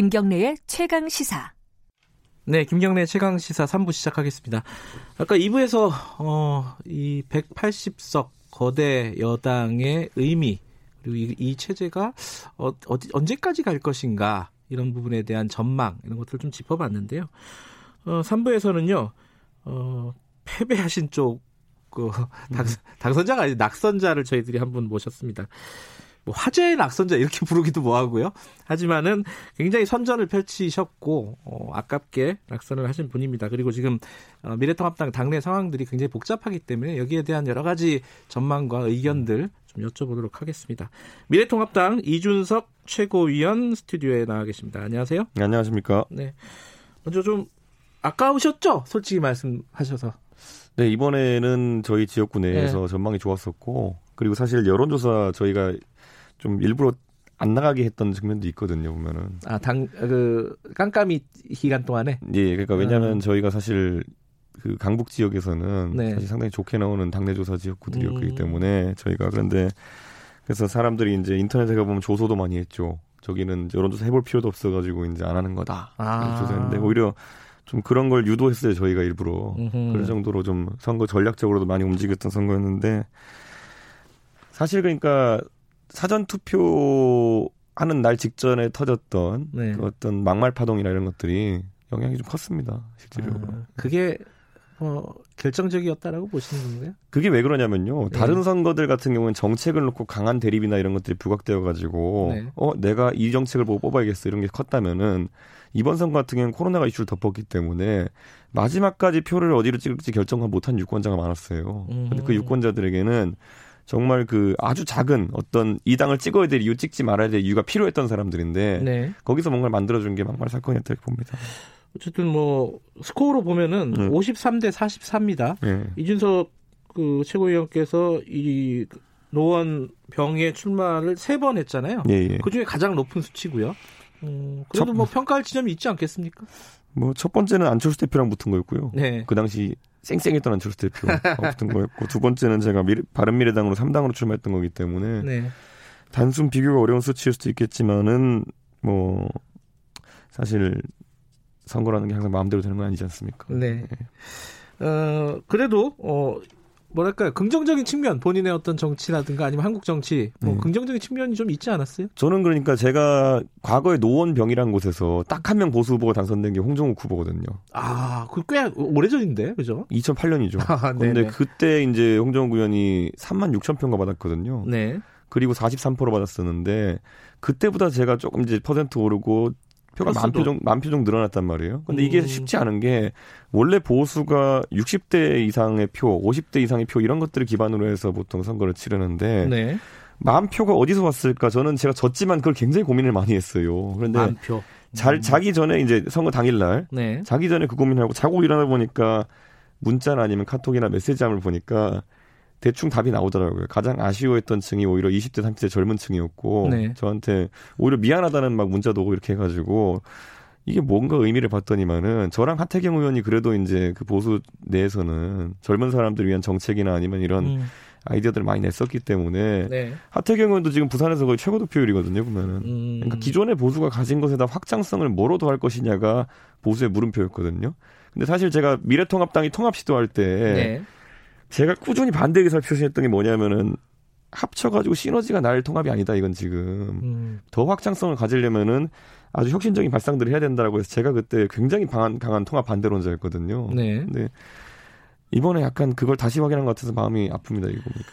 김경래의 최강 시사. 네, 김경래 최강 시사 3부 시작하겠습니다. 아까 2부에서 어, 이 180석 거대 여당의 의미 그리고 이, 이 체제가 어, 어디, 언제까지 갈 것인가 이런 부분에 대한 전망 이런 것들을 좀 짚어봤는데요. 어, 3부에서는요. 어, 패배하신 쪽 그, 당, 당선자가 아니 낙선자를 저희들이 한 분 모셨습니다. 뭐 화제의 낙선자 이렇게 부르기도 뭐하고요. 하지만은 굉장히 선전을 펼치셨고 어, 아깝게 낙선을 하신 분입니다. 그리고 지금 어, 미래통합당 당내 상황들이 굉장히 복잡하기 때문에 여기에 대한 여러 가지 전망과 의견들 좀 여쭤보도록 하겠습니다. 미래통합당 이준석 최고위원 스튜디오에 나와 계십니다. 안녕하세요. 네, 안녕하십니까. 네. 먼저 좀 아까우셨죠? 솔직히 말씀하셔서. 네, 이번에는 저희 지역구 내에서 네. 전망이 좋았었고, 그리고 사실 여론조사 저희가 좀 일부러 안 나가게 했던 측면도 있거든요, 보면은. 아, 당, 그, 깜깜이 기간 동안에? 예, 그러니까 왜냐면 음. 저희가 사실 그 강북 지역에서는 네. 사실 상당히 좋게 나오는 당내 조사 지역구들이었기 음. 때문에 저희가 그런데 그래서 사람들이 이제 인터넷에 가보면 조소도 많이 했죠. 저기는 여론조사 해볼 필요도 없어가지고 이제 안 하는 거다. 아. 조사했는데 오히려 좀 그런 걸 유도했어요 저희가 일부러 음흠. 그런 정도로 좀 선거 전략적으로도 많이 움직였던 선거였는데 사실 그러니까 사전 투표 하는 날 직전에 터졌던 네. 그 어떤 막말 파동이나 이런 것들이 영향이 좀 컸습니다 실제로 아, 그게 어, 결정적이었다라고 보시는 건가요? 그게 왜 그러냐면요. 네. 다른 선거들 같은 경우는 정책을 놓고 강한 대립이나 이런 것들이 부각되어 가지고 네. 어 내가 이 정책을 보고 뽑아야겠어 이런 게 컸다면은 이번 선거 같은 경우는 코로나가 이슈를 덮었기 때문에 마지막까지 표를 어디로 찍을지 결정 못한 유권자가 많았어요. 음. 근데 그 유권자들에게는 정말 그 아주 작은 어떤 이 당을 찍어야 될 이유, 찍지 말아야 될 이유가 필요했던 사람들인데 네. 거기서 뭔가를 만들어준 게 막말 사건이었다고 봅니다. 어쨌든 뭐 스코어로 보면은 음. 53대 44입니다. 네. 이준석 그 최고위원께서 이 노원 병의 출마를 세 번 했잖아요. 예, 예. 그 중에 가장 높은 수치고요. 음, 그래도 첫, 뭐 평가할 지점이 있지 않겠습니까? 뭐 첫 번째는 안철수 대표랑 붙은 거였고요. 네. 그 당시 쌩쌩했던 안철수 대표 붙은 거였고 두 번째는 제가 미래, 바른미래당으로 3당으로 출마했던 거기 때문에 네. 단순 비교가 어려운 수치일 수도 있겠지만은 뭐 사실 선거라는 게 항상 마음대로 되는 건 아니지 않습니까? 네. 네. 어, 그래도 어 뭐랄까요 긍정적인 측면 본인의 어떤 정치라든가 아니면 한국 정치 뭐 네. 긍정적인 측면이 좀 있지 않았어요? 저는 그러니까 제가 과거에 노원병이라는 곳에서 딱 한 명 보수 후보가 당선된 게 홍정욱 후보거든요. 아, 그 꽤 오래전인데, 그죠? 2008년이죠. 아, 그런데 그때 이제 홍정욱 의원이 3만 6천 표가 받았거든요. 네. 그리고 43% 받았었는데 그때보다 제가 조금 이제 퍼센트 오르고 표가 만 표 정도, 만표 정도 늘어났단 말이에요. 근데 이게 음. 쉽지 않은 게 원래 보수가 60대 이상의 표, 50대 이상의 표 이런 것들을 기반으로 해서 보통 선거를 치르는데 네. 만 표가 어디서 왔을까? 저는 제가 졌지만 그걸 굉장히 고민을 많이 했어요. 그런데 만 표. 잘 음. 자기 전에 이제 선거 당일날 네. 자기 전에 그 고민하고 자고 일어나 보니까 문자나 아니면 카톡이나 메시지함을 보니까 대충 답이 나오더라고요. 가장 아쉬워했던 층이 오히려 20대, 30대 젊은 층이었고 네. 저한테 오히려 미안하다는 막 문자도 오고 이렇게 해가지고 이게 뭔가 의미를 봤더니만은 저랑 하태경 의원이 그래도 이제 그 보수 내에서는 젊은 사람들 위한 정책이나 아니면 이런 음. 아이디어들을 많이 냈었기 때문에 네. 하태경 의원도 지금 부산에서 거의 최고 득표율이거든요 보면은 음. 그러니까 기존의 보수가 가진 것에다 확장성을 뭐로 더할 것이냐가 보수의 물음표였거든요. 근데 사실 제가 미래통합당이 통합 시도할 때 네. 제가 꾸준히 반대 의사를 표시했던 게 뭐냐면은 합쳐가지고 시너지가 날 통합이 아니다 이건 지금 음. 더 확장성을 가지려면은 아주 혁신적인 발상들을 해야 된다라고 해서 제가 그때 굉장히 강한 강한 통합 반대론자였거든요. 네. 근데 이번에 약간 그걸 다시 확인한 것 같아서 마음이 아픕니다 이거 보니까.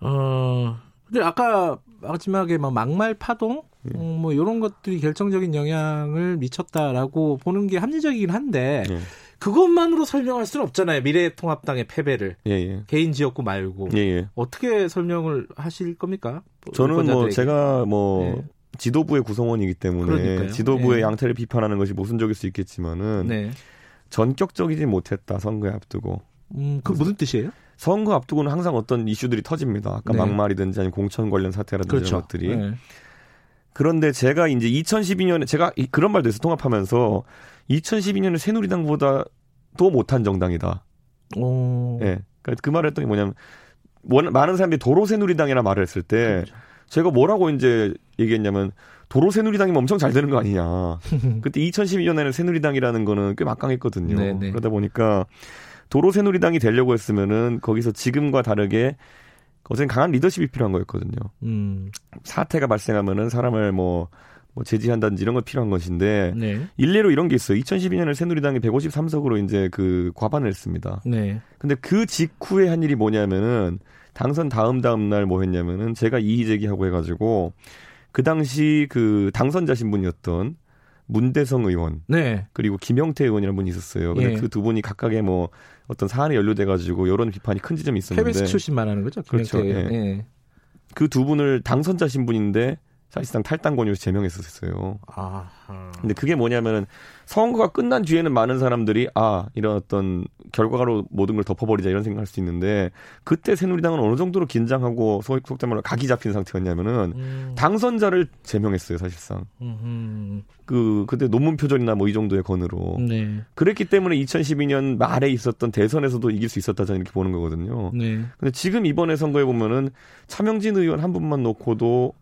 어. 근데 아까 마지막에 막 막말 파동 네. 음, 뭐 이런 것들이 결정적인 영향을 미쳤다라고 보는 게 합리적이긴 한데 네. 그것만으로 설명할 수는 없잖아요. 미래통합당의 패배를 예, 예. 개인 지역구 말고 예, 예. 어떻게 설명을 하실 겁니까? 저는 뭐 제가 뭐 네. 지도부의 구성원이기 때문에 그러니까요. 지도부의 네. 양태를 비판하는 것이 모순적일 수 있겠지만은 네. 전격적이지 못했다 선거에 앞두고. 음, 그 무슨 뜻이에요? 선거 앞두고는 항상 어떤 이슈들이 터집니다. 아까 네. 막말이든지 아니면 공천 관련 사태라든지 그렇죠. 이런 것들이. 네. 그런데 제가 이제 2012년에 제가 그런 말도 했어 통합하면서 2012년에 새누리당보다 더 못한 정당이다. 오. 예. 그러니까 그 말을 했더니 뭐냐면 많은 사람들이 도로 새누리당이라 말을 했을 때 그렇죠. 제가 뭐라고 이제 얘기했냐면 도로 새누리당이면 엄청 잘 되는 거 아니냐. 그때 2012년에는 새누리당이라는 거는 꽤 막강했거든요. 네네. 네. 그러다 보니까 도로 새누리당이 되려고 했으면은 거기서 지금과 다르게 어쨌든 강한 리더십이 필요한 거였거든요. 음. 사태가 발생하면은 사람을 뭐, 뭐 제지한다든지 이런 거 필요한 것인데 네. 일례로 이런 게 있어요. 2012년에 새누리당이 153석으로 이제 그 과반을 했습니다. 네. 근데 그 직후에 한 일이 뭐냐면은 당선 다음 다음 날 뭐 했냐면은 제가 이의 제기하고 해가지고 그 당시 그 당선자 신분이었던 문대성 의원, 네. 그리고 김영태 의원이라는 분이 있었어요. 근데 예. 그두 분이 각각의 뭐 어떤 사안에 연루돼 가지고 여론 비판이 큰 지점이 있었는데 KBS 출신 말하는 거죠? 그렇죠. 예. 예. 그두 분을 당선자 신분인데 사실상 탈당 권유로 제명했었어요. 아. 근데 그게 뭐냐면은 선거가 끝난 뒤에는 많은 사람들이 아 이런 어떤 결과로 모든 걸 덮어버리자 이런 생각할 수 있는데 그때 새누리당은 어느 정도로 긴장하고 속된 말로 각이 잡힌 상태였냐면은 음. 당선자를 제명했어요 사실상. 음흠. 그 그때 논문 표절이나 뭐 이 정도의 건으로. 네. 그랬기 때문에 2012년 말에 있었던 대선에서도 이길 수 있었다 저는 이렇게 보는 거거든요. 네. 근데 지금 이번에 선거에 보면은 차명진 의원 한 분만 놓고도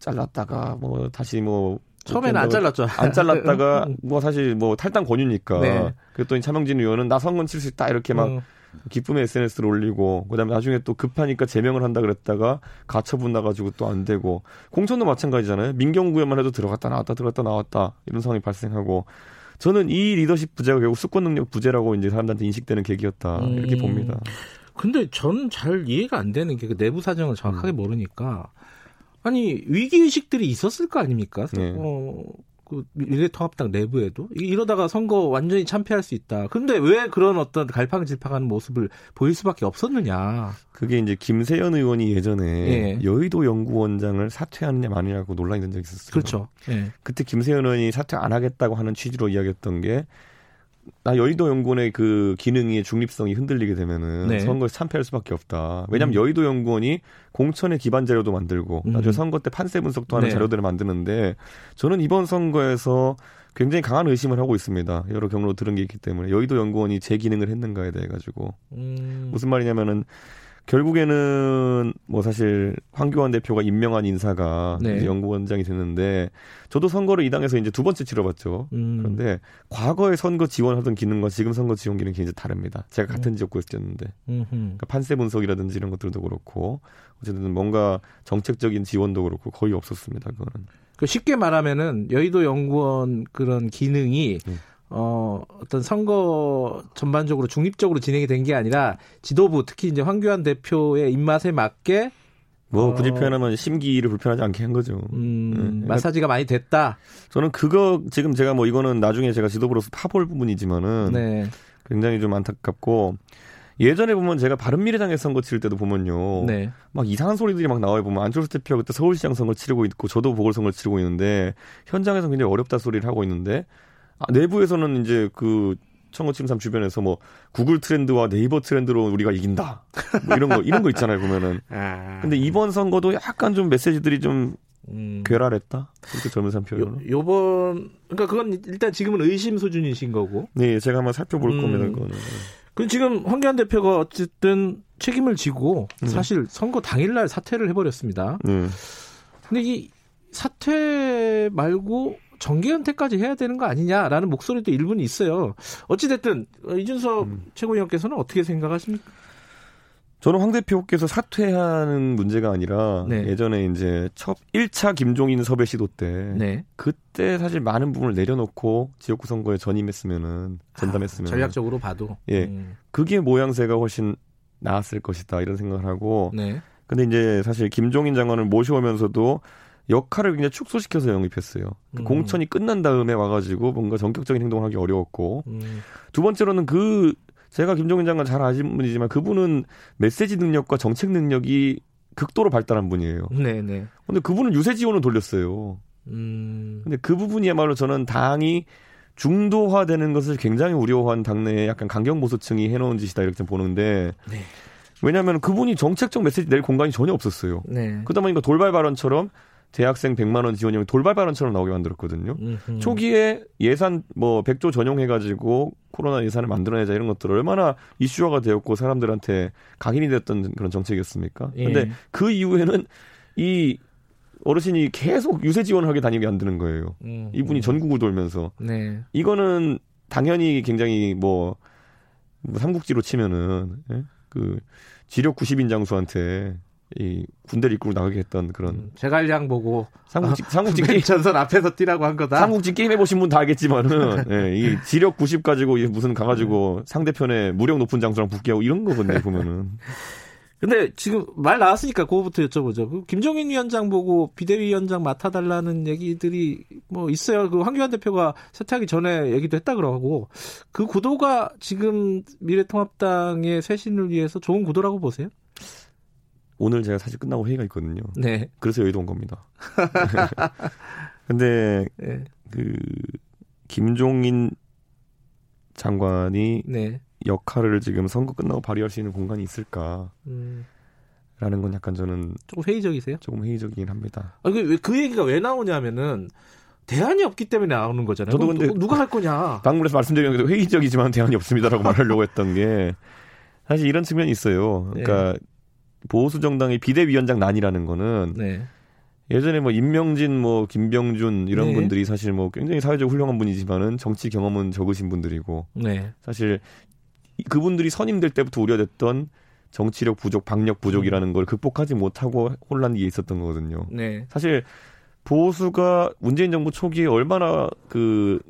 잘랐다가 뭐 다시 뭐 처음에는 안 잘랐죠. 안 잘랐다가 뭐 사실 뭐 탈당 권유니까. 네. 그랬더니 차명진 의원은 나 선거 칠 수 있다 이렇게 막 음. 기쁨의 SNS를 올리고 그다음에 나중에 또 급하니까 제명을 한다 그랬다가 가처분 나가지고 또 안 되고 공천도 마찬가지잖아요. 민경구에만 해도 들어갔다 나왔다 들어갔다 나왔다 이런 상황이 발생하고 저는 이 리더십 부재가 결국 수권 능력 부재라고 이제 사람들한테 인식되는 계기였다 음. 이렇게 봅니다. 근데 저는 잘 이해가 안 되는 게 그 내부 사정을 정확하게 음. 모르니까 아니 위기 의식들이 있었을 거 아닙니까? 네. 어, 그 미래통합당 내부에도 이러다가 선거 완전히 참패할 수 있다. 근데 왜 그런 어떤 갈팡질팡하는 모습을 보일 수밖에 없었느냐? 그게 이제 김세연 의원이 예전에 예. 여의도 연구원장을 사퇴하느냐 마느냐고 논란이 된 적이 있었어요. 그렇죠. 예. 그때 김세연 의원이 사퇴 안 하겠다고 하는 취지로 이야기했던 게 나 여의도 연구원의 그 기능이 중립성이 흔들리게 되면은 네. 선거에서 참패할 수밖에 없다. 왜냐하면 음. 여의도 연구원이 공천의 기반 자료도 만들고 음. 나중에 선거 때 판세 분석도 하는 네. 자료들을 만드는데 저는 이번 선거에서 굉장히 강한 의심을 하고 있습니다. 여러 경로 들은 게 있기 때문에 여의도 연구원이 제 기능을 했는가에 대해 가지고 음. 무슨 말이냐면은 결국에는 뭐 사실 황교안 대표가 임명한 인사가 네. 연구원장이 됐는데 저도 선거를 이 당에서 이제 두 번째 치러봤죠. 음. 그런데 과거에 선거 지원하던 기능과 지금 선거 지원 기능이 굉장히 다릅니다. 제가 같은 음. 지역구에서 뛰었는데 그러니까 판세 분석이라든지 이런 것들도 그렇고 어쨌든 뭔가 정책적인 지원도 그렇고 거의 없었습니다. 그거는. 그 쉽게 말하면은 여의도 연구원 그런 기능이 음. 어, 어떤 선거 전반적으로 중립적으로 진행이 된 게 아니라 지도부 특히 이제 황교안 대표의 입맛에 맞게 뭐 어, 굳이 표현하면 심기를 불편하지 않게 한 거죠. 음, 네. 그러니까 마사지가 많이 됐다. 저는 그거 지금 제가 뭐 이거는 나중에 제가 지도부로서 파볼 부분이지만은 네. 굉장히 좀 안타깝고 예전에 보면 제가 바른미래당에 선거 치를 때도 보면요. 네. 막 이상한 소리들이 막 나와요. 보면 안철수 대표가 그때 서울시장 선거 치르고 있고 저도 보궐선거 치르고 있는데 현장에서 굉장히 어렵다 소리를 하고 있는데 아, 내부에서는 이제 그 청어 침삼 주변에서 뭐 구글 트렌드와 네이버 트렌드로 우리가 이긴다. 뭐 이런 거 이런 거 있잖아요 보면은. 아. 근데 이번 선거도 약간 좀 메시지들이 좀 음. 괴랄했다. 그렇게 젊은 사람 표현으로. 요, 번 그러니까 그건 일단 지금은 의심 수준이신 거고. 네, 제가 한번 살펴볼 음. 겁니다. 그거는. 그 지금 황교안 대표가 어쨌든 책임을 지고 음. 사실 선거 당일날 사퇴를 해버렸습니다. 음. 근데 이 사퇴 말고 정계 은퇴까지 해야 되는 거 아니냐라는 목소리도 일부는 있어요. 어찌됐든 이준석 음. 최고위원께서는 어떻게 생각하십니까? 저는 황 대표께서 사퇴하는 문제가 아니라 네. 예전에 이제 첫 1차 김종인 섭외 시도 때 네. 그때 사실 많은 부분을 내려놓고 지역구 선거에 전임했으면은 전담했으면 아, 전략적으로 봐도 예 음. 그게 모양새가 훨씬 나았을 것이다 이런 생각을 하고 네. 근데 이제 사실 김종인 장관을 모셔오면서도 역할을 굉장히 축소시켜서 영입했어요. 그 음. 공천이 끝난 다음에 와가지고 뭔가 전격적인 행동을 하기 어려웠고 음. 두 번째로는 그 제가 김종인 장관 잘 아시는 분이지만 그분은 메시지 능력과 정책 능력이 극도로 발달한 분이에요. 네네. 네. 근데 그분은 유세 지원을 돌렸어요. 음. 근데 그 부분이야말로 저는 당이 중도화되는 것을 굉장히 우려한 당내에 약간 강경 보수층이 해놓은 짓이다 이렇게 보는데 네. 왜냐하면 그분이 정책적 메시지 낼 공간이 전혀 없었어요. 네. 그러다 보니까 돌발 발언처럼 대학생 100만 원 지원이면 돌발 발언처럼 나오게 만들었거든요. 음흠. 초기에 예산 뭐 100조 전용해 가지고 코로나 예산을 만들어내자 이런 것들 얼마나 이슈화가 되었고 사람들한테 각인이 됐던 그런 정책이었습니까? 예. 근데 그 이후에는 이 어르신이 계속 유세 지원을 하게 다니게 안 되는 거예요. 음, 이분이 음. 전국을 돌면서. 네. 이거는 당연히 굉장히 뭐, 뭐 삼국지로 치면은 예? 그 지력 90인 장수한테 이 군대를 이끌고 나가게 했던 그런 음, 제갈량 보고 삼국지 삼국지 게임 전선 앞에서 뛰라고 한 거다. 삼국지 게임 해보신 분 다 알겠지만은 예, 이 지력 90 가지고 무슨 가가지고 상대편에 무력 높은 장수랑 붙게 하고 이런 거거든요 보면은. 근데 지금 말 나왔으니까 그거부터 여쭤보죠. 그 김정인 위원장 보고 비대위원장 맡아달라는 얘기들이 뭐 있어요. 그 황교안 대표가 세탁하기 전에 얘기도 했다 그러고 그 구도가 지금 미래통합당의 쇄신을 위해서 좋은 구도라고 보세요? 오늘 제가 사실 끝나고 회의가 있거든요. 네. 그래서 여의도 온 겁니다. 근데 네. 그 김종인 장관이 네. 역할을 지금 선거 끝나고 발휘할 수 있는 공간이 있을까? 음. 라는 건 약간 저는 조금 회의적이세요? 조금 회의적이긴 합니다. 아, 그, 그 얘기가 왜 나오냐면은 대안이 없기 때문에 나오는 거잖아요. 저도 근데 누가 할 거냐? 방문에서 말씀드린 게 회의적이지만 대안이 없습니다라고 말하려고 했던 게 사실 이런 측면이 있어요. 그러니까 네. 보수 정당의 비대위원장 난이라는 거는 네. 예전에 뭐 임명진 뭐 김병준 이런 네. 분들이 사실 뭐 굉장히 사회적 훌륭한 분이지만은 정치 경험은 적으신 분들이고 네. 사실 그분들이 선임될 때부터 우려됐던 정치력 부족, 박력 부족이라는 걸 극복하지 못하고 혼란이 있었던 거거든요. 네. 사실 보수가 문재인 정부 초기에 얼마나 그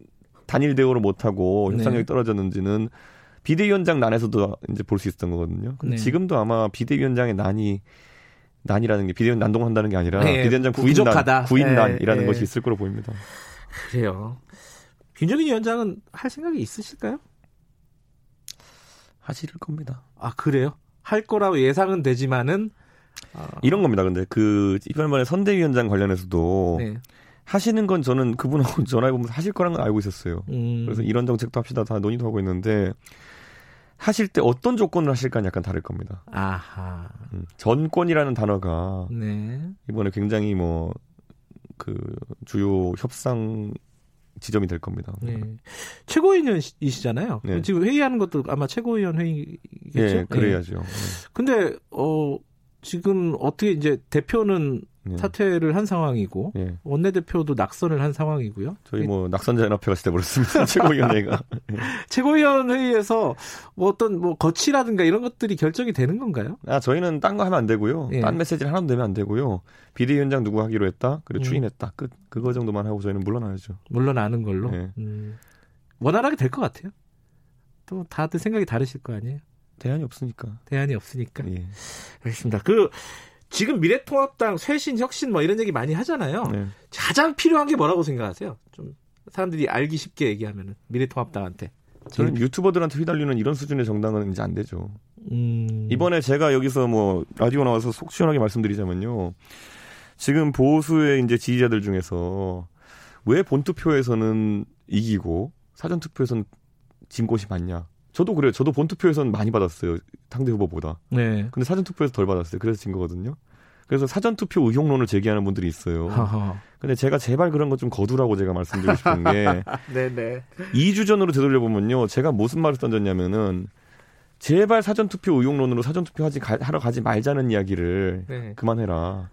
단일 대우를 못하고 협상력이 네. 떨어졌는지는 비대위원장 난에서도 이제 볼 수 있었던 거거든요. 근데 네. 지금도 아마 비대위원장의 난이 난이라는 게 비대위원 난동한다는 게 아니라 네, 비대위원장 구인 난 구인난이라는 네, 것이 있을 거로 보입니다. 그래요. 김정인 위원장은 할 생각이 있으실까요? 하실 겁니다. 아 그래요? 할 거라고 예상은 되지만은 어... 이런 겁니다. 근데 그 이번에 선대위원장 관련해서도 네. 하시는 건 저는 그분하고 전화해 보면서 하실 거라는 건 알고 있었어요. 음. 그래서 이런 정책도 합시다 다 논의도 하고 있는데 하실 때 어떤 조건을 하실까는 약간 다를 겁니다. 아하. 음, 전권이라는 단어가 네. 이번에 굉장히 뭐 그 주요 협상 지점이 될 겁니다. 네. 최고위원이시잖아요. 네. 지금 회의하는 것도 아마 최고위원 회의겠죠. 네, 그래야죠. 네. 근데 어 지금 어떻게 이제 대표는 네. 사퇴를 한 상황이고 네. 원내대표도 낙선을 한 상황이고요. 저희 뭐 낙선자 연합회가 돼버렸습니다. 최고위원회가 네. 최고위원회에서 뭐 어떤 뭐 거치라든가 이런 것들이 결정이 되는 건가요? 아 저희는 딴 거 하면 안 되고요. 예. 딴 메시지를 하나도 내면 안 되고요. 비대위원장 누구 하기로 했다. 그리고 음. 추인했다. 끝 그거 정도만 하고 저희는 물러나야죠. 물러나는 걸로. 예. 음. 원활하게 될 것 같아요. 또 다들 생각이 다르실 거 아니에요? 대안이 없으니까. 대안이 없으니까. 예. 알겠습니다. 그 지금 미래통합당 쇄신, 혁신 뭐 이런 얘기 많이 하잖아요. 네. 가장 필요한 게 뭐라고 생각하세요? 좀 사람들이 알기 쉽게 얘기하면은 미래통합당한테. 저는 유튜버들한테 휘달리는 이런 수준의 정당은 이제 안 되죠. 음... 이번에 제가 여기서 뭐 라디오 나와서 속 시원하게 말씀드리자면요. 지금 보수의 이제 지지자들 중에서 왜 본투표에서는 이기고 사전투표에서는 진 곳이 많냐. 저도 그래요. 저도 본 투표에서는 많이 받았어요. 상대 후보보다. 네. 근데 사전 투표에서 덜 받았어요. 그래서 진 거거든요. 그래서 사전 투표 의혹론을 제기하는 분들이 있어요. 하하. 근데 제가 제발 그런 거좀 거두라고 제가 말씀드리고 싶은 게. 네네. 2주 전으로 되돌려 보면요. 제가 무슨 말을 던졌냐면은 제발 사전 투표 의혹론으로 사전 투표 하지, 가, 하러 가지 말자는 이야기를 네. 그만해라.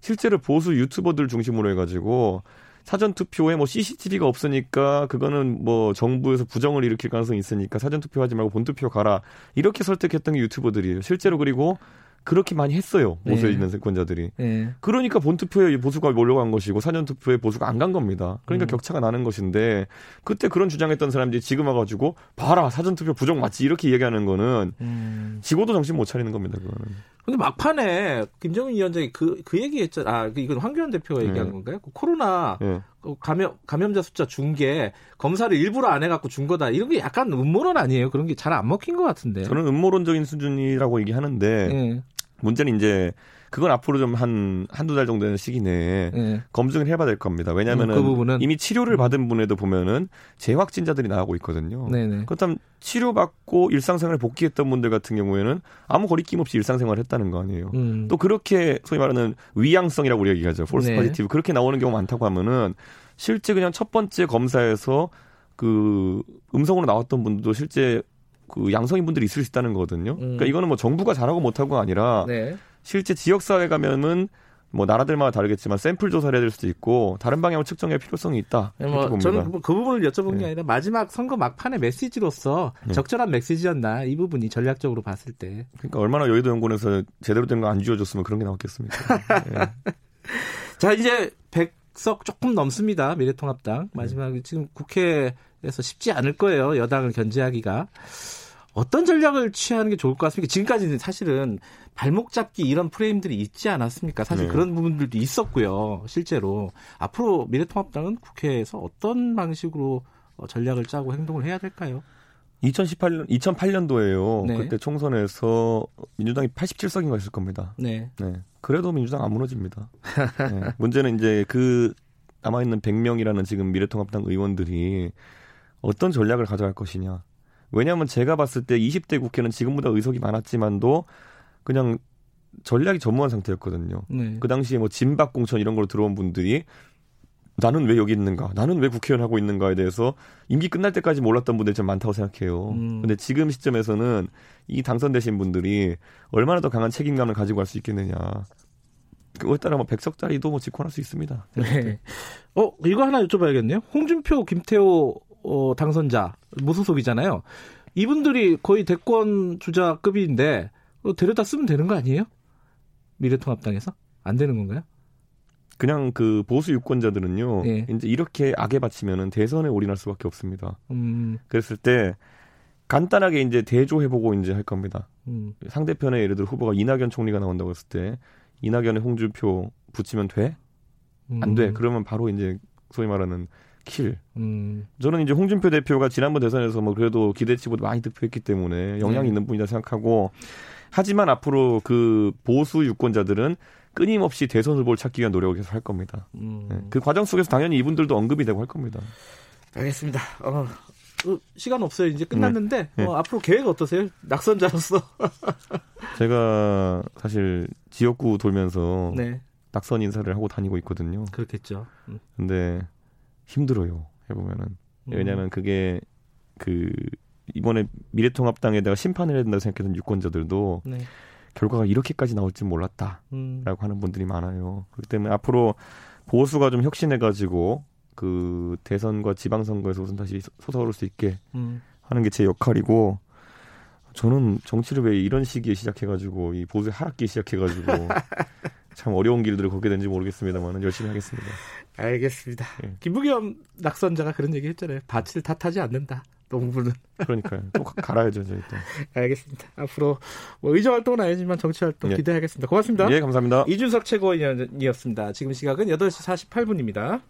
실제로 보수 유튜버들 중심으로 해가지고 사전 투표에 뭐 CCTV가 없으니까 그거는 뭐 정부에서 부정을 일으킬 가능성이 있으니까 사전 투표하지 말고 본 투표 가라 이렇게 설득했던 게 유튜버들이에요. 실제로 그리고 그렇게 많이 했어요. 보수에 네. 있는 세권자들이. 네. 그러니까 본투표에 보수가 몰려간 것이고 사전투표에 보수가 안 간 겁니다. 그러니까 음. 격차가 나는 것인데 그때 그런 주장했던 사람들이 지금 와가지고 봐라 사전투표 부정 맞지 이렇게 얘기하는 거는 음. 지고도 정신 못 차리는 겁니다. 그거는. 근데 막판에 김정은 위원장이 그, 그 얘기 했잖아. 아, 그 이건 황교안 대표가 네. 얘기한 건가요? 그 코로나 네. 그 감염, 감염자 숫자 준 게 검사를 일부러 안 해갖고 준 거다. 이런 게 약간 음모론 아니에요? 그런 게 잘 안 먹힌 것 같은데. 저는 음모론적인 수준이라고 얘기하는데 네. 문제는 이제 그건 앞으로 좀 한 한두 달 정도 되는 시기 내에 네. 검증을 해봐야 될 겁니다. 왜냐하면 음, 그 이미 치료를 음. 받은 분에도 보면은 재확진자들이 나오고 있거든요. 네네. 그렇다면 치료받고 일상생활 복귀했던 분들 같은 경우에는 아무 거리낌 없이 일상생활을 했다는 거 아니에요. 음. 또 그렇게 소위 말하는 위양성이라고 우리가 얘기하죠. false 네. positive 그렇게 나오는 경우 많다고 하면은 실제 그냥 첫 번째 검사에서 그 음성으로 나왔던 분들도 실제 그 양성인 분들이 있을 수 있다는 거거든요. 음. 그러니까 이거는 뭐 정부가 잘하고 못하고가 아니라 네. 실제 지역 사회 가면은 뭐 나라들마다 다르겠지만 샘플 조사를 해야 될 수도 있고 다른 방향으로 측정할 필요성이 있다. 네, 뭐 저는 그, 그, 부분을 여쭤본 네. 게 아니라 마지막 선거 막판의 메시지로서 네. 적절한 메시지였나 이 부분이 전략적으로 봤을 때. 그러니까 얼마나 여의도 연구원에서 제대로 된 거안 쥐어줬으면 그런 게 나왔겠습니까? 네. 자 이제 100석 조금 넘습니다 미래통합당 마지막 네. 지금 국회에서 쉽지 않을 거예요 여당을 견제하기가. 어떤 전략을 취하는 게 좋을 것 같습니까? 지금까지는 사실은 발목 잡기 이런 프레임들이 있지 않았습니까? 사실 네. 그런 부분들도 있었고요. 실제로 앞으로 미래통합당은 국회에서 어떤 방식으로 어, 전략을 짜고 행동을 해야 될까요? 2018년 2008년도에요. 네. 그때 총선에서 민주당이 87석인가 있을 겁니다. 네. 네. 그래도 민주당 안 무너집니다. 네. 문제는 이제 그 남아 있는 100명이라는 지금 미래통합당 의원들이 어떤 전략을 가져갈 것이냐. 왜냐하면 제가 봤을 때 20대 국회는 지금보다 의석이 많았지만도 그냥 전략이 전무한 상태였거든요. 네. 그 당시에 뭐 진박 공천 이런 걸로 들어온 분들이 나는 왜 여기 있는가? 나는 왜 국회의원 하고 있는가에 대해서 임기 끝날 때까지 몰랐던 분들이 좀 많다고 생각해요. 음. 근데 지금 시점에서는 이 당선되신 분들이 얼마나 더 강한 책임감을 가지고 갈 수 있겠느냐. 그거에 따라 뭐 백석짜리도 뭐 직권할 수 있습니다. 네. 어, 이거 하나 여쭤봐야겠네요. 홍준표, 김태호 어, 당선자 무소속이잖아요. 이분들이 거의 대권 주자급인데 어, 데려다 쓰면 되는 거 아니에요? 미래통합당에서 안 되는 건가요? 그냥 그 보수 유권자들은요. 예. 이제 이렇게 악에 바치면은 대선에 올인할 수밖에 없습니다. 음. 그랬을 때 간단하게 이제 대조해보고 이제 할 겁니다. 음. 상대편에 예를 들어 후보가 이낙연 총리가 나온다고 했을 때 이낙연의 홍준표 붙이면 돼? 안 돼. 음. 그러면 바로 이제 소위 말하는 킬. 음. 저는 이제 홍준표 대표가 지난번 대선에서 뭐 그래도 기대치보다 많이 득표했기 때문에 영향이 네. 있는 분이다 생각하고 하지만 앞으로 그 보수 유권자들은 끊임없이 대선 후보를 찾기 위한 노력을 계속 할 겁니다. 음. 네. 그 과정 속에서 당연히 이분들도 언급이 되고 할 겁니다. 알겠습니다. 어, 어 시간 없어요. 이제 끝났는데 네. 어, 네. 앞으로 계획 어떠세요? 낙선자로서. 제가 사실 지역구 돌면서 네. 낙선 인사를 하고 다니고 있거든요. 그렇겠죠. 음. 근데 힘들어요. 해보면은. 음. 왜냐면 그게 그 이번에 미래통합당에다가 심판을 해야 된다고 생각했던 유권자들도 네. 결과가 이렇게까지 나올 줄 몰랐다라고 음. 하는 분들이 많아요. 그렇기 때문에 앞으로 보수가 좀 혁신해가지고 그 대선과 지방선거에서 우선 다시 솟아오를 수 있게 음. 하는 게 제 역할이고 저는 정치를 왜 이런 시기에 시작해가지고 이 보수의 하락기에 시작해가지고 참 어려운 길들을 걷게 된지 모르겠습니다만 열심히 하겠습니다. 알겠습니다. 예. 김부겸 낙선자가 그런 얘기 했잖아요. 밭을 탓하지 않는다. 농부는. 그러니까요. 또 갈아야죠, 저희 또. 알겠습니다. 앞으로 뭐 의정 활동은 아니지만 정치 활동 예. 기대하겠습니다. 고맙습니다. 예, 감사합니다. 이준석 최고위원이었습니다. 지금 시각은 8시 48분입니다.